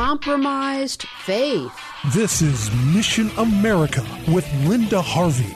Compromised faith. This is Mission America with Linda Harvey.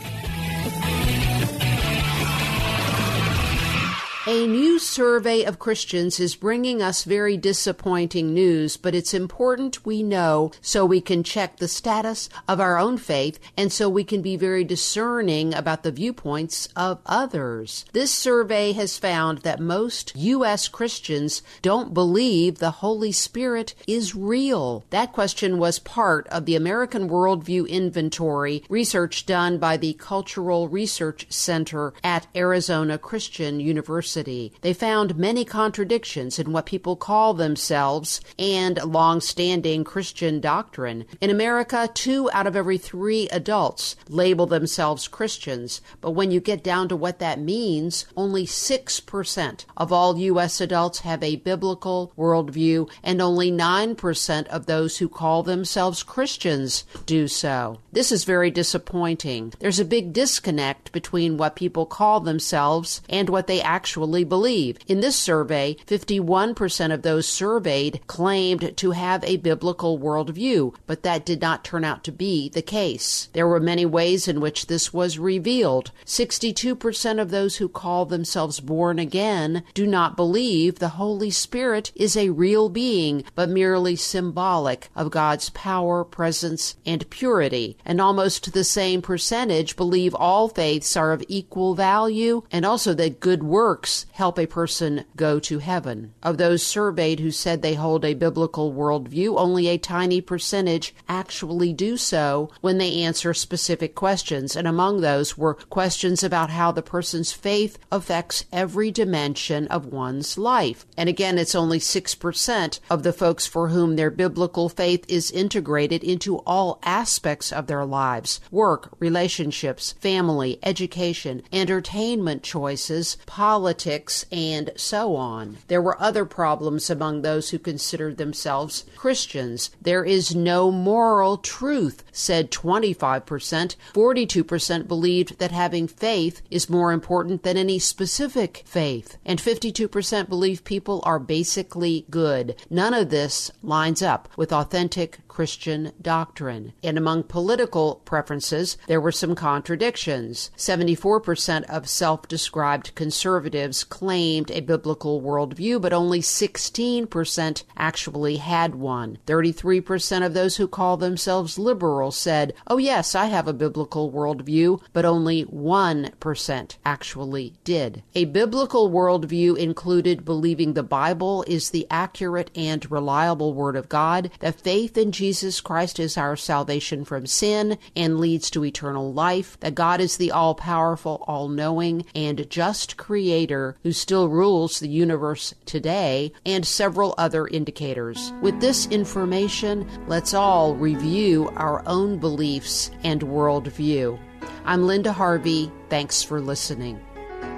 A new survey of Christians is bringing us very disappointing news, but it's important we know so we can check the status of our own faith and so we can be very discerning about the viewpoints of others. This survey has found that most U.S. Christians don't believe the Holy Spirit is real. That question was part of the American Worldview Inventory research done by the Cultural Research Center at Arizona Christian University. University. They found many contradictions in what people call themselves and long standing Christian doctrine. In America, two out of every three adults label themselves Christians, but when you get down to what that means, only 6% of all U.S. adults have a biblical worldview, and only 9% of those who call themselves Christians do so. This is very disappointing. There's a big disconnect between what people call themselves and what they actually actually believe. In this survey, 51% of those surveyed claimed to have a biblical worldview, but that did not turn out to be the case. There were many ways in which this was revealed. 62% of those who call themselves born again do not believe the Holy Spirit is a real being, but merely symbolic of God's power, presence, and purity. And almost the same percentage believe all faiths are of equal value and also that good works help a person go to heaven. Of those surveyed who said they hold a biblical worldview, only a tiny percentage actually do so when they answer specific questions. And among those were questions about how the person's faith affects every dimension of one's life. And again, it's only 6% of the folks for whom their biblical faith is integrated into all aspects of their lives work, relationships, family, education, entertainment choices, politics politics, and so on. There were other problems among those who considered themselves Christians. There is no moral truth, said 25%. 42% believed that having faith is more important than any specific faith. And 52% believe people are basically good. None of this lines up with authentic Christian doctrine. And among political preferences, there were some contradictions. 74% of self described conservatives claimed a biblical worldview, but only 16% actually had one. 33% of those who call themselves liberal said, Oh, yes, I have a biblical worldview, but only 1% actually did. A biblical worldview included believing the Bible is the accurate and reliable Word of God, that faith in Jesus Christ is our salvation from sin and leads to eternal life, that God is the all powerful, all knowing, and just creator who still rules the universe today, and several other indicators. With this information, let's all review our own beliefs and worldview. I'm Linda Harvey. Thanks for listening.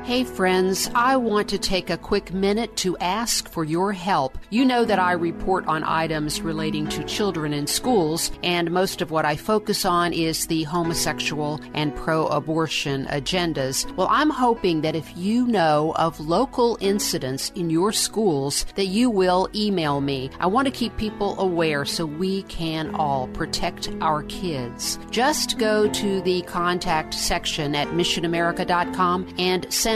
Hey friends, I want to take a quick minute to ask for your help. You know that I report on items relating to children in schools, and most of what I focus on is the homosexual and pro abortion agendas. Well, I'm hoping that if you know of local incidents in your schools, that you will email me. I want to keep people aware so we can all protect our kids. Just go to the contact section at missionamerica.com and send